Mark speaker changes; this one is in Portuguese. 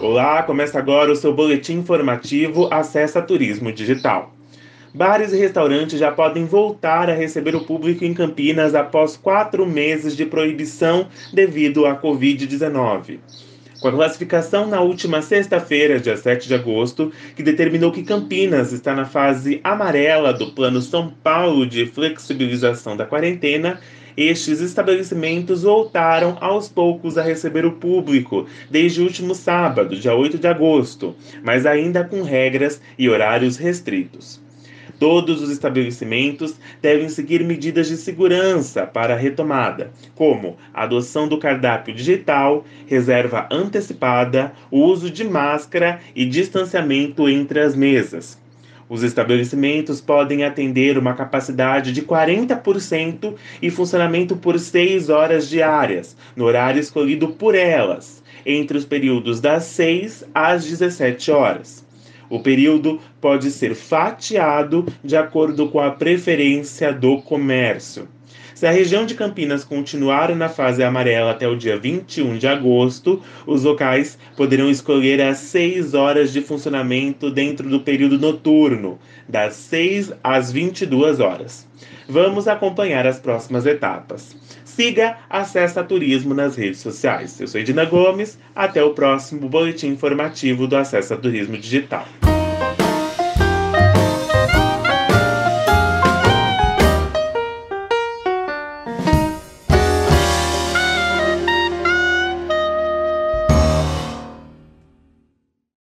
Speaker 1: Olá, começa agora o seu boletim informativo Acessa Turismo Digital. Bares e restaurantes já podem voltar a receber o público em Campinas após quatro meses de proibição devido à Covid-19. Com a classificação na última sexta-feira, dia 7 de agosto, que determinou que Campinas está na fase amarela do Plano São Paulo de flexibilização da quarentena, estes estabelecimentos voltaram aos poucos a receber o público desde o último sábado, dia 8 de agosto, mas ainda com regras e horários restritos. Todos os estabelecimentos devem seguir medidas de segurança para a retomada, como adoção do cardápio digital, reserva antecipada, uso de máscara e distanciamento entre as mesas. Os estabelecimentos podem atender uma capacidade de 40% e funcionamento por 6 horas diárias, no horário escolhido por elas, entre os períodos das 6 às 17 horas. O período pode ser fatiado de acordo com a preferência do comércio. Se a região de Campinas continuar na fase amarela até o dia 21 de agosto, os locais poderão escolher as 6 horas de funcionamento dentro do período noturno, das 6 às 22 horas. Vamos acompanhar as próximas etapas. Siga Acessa Turismo nas redes sociais. Eu sou Edina Gomes, até o próximo boletim informativo do Acessa Turismo Digital.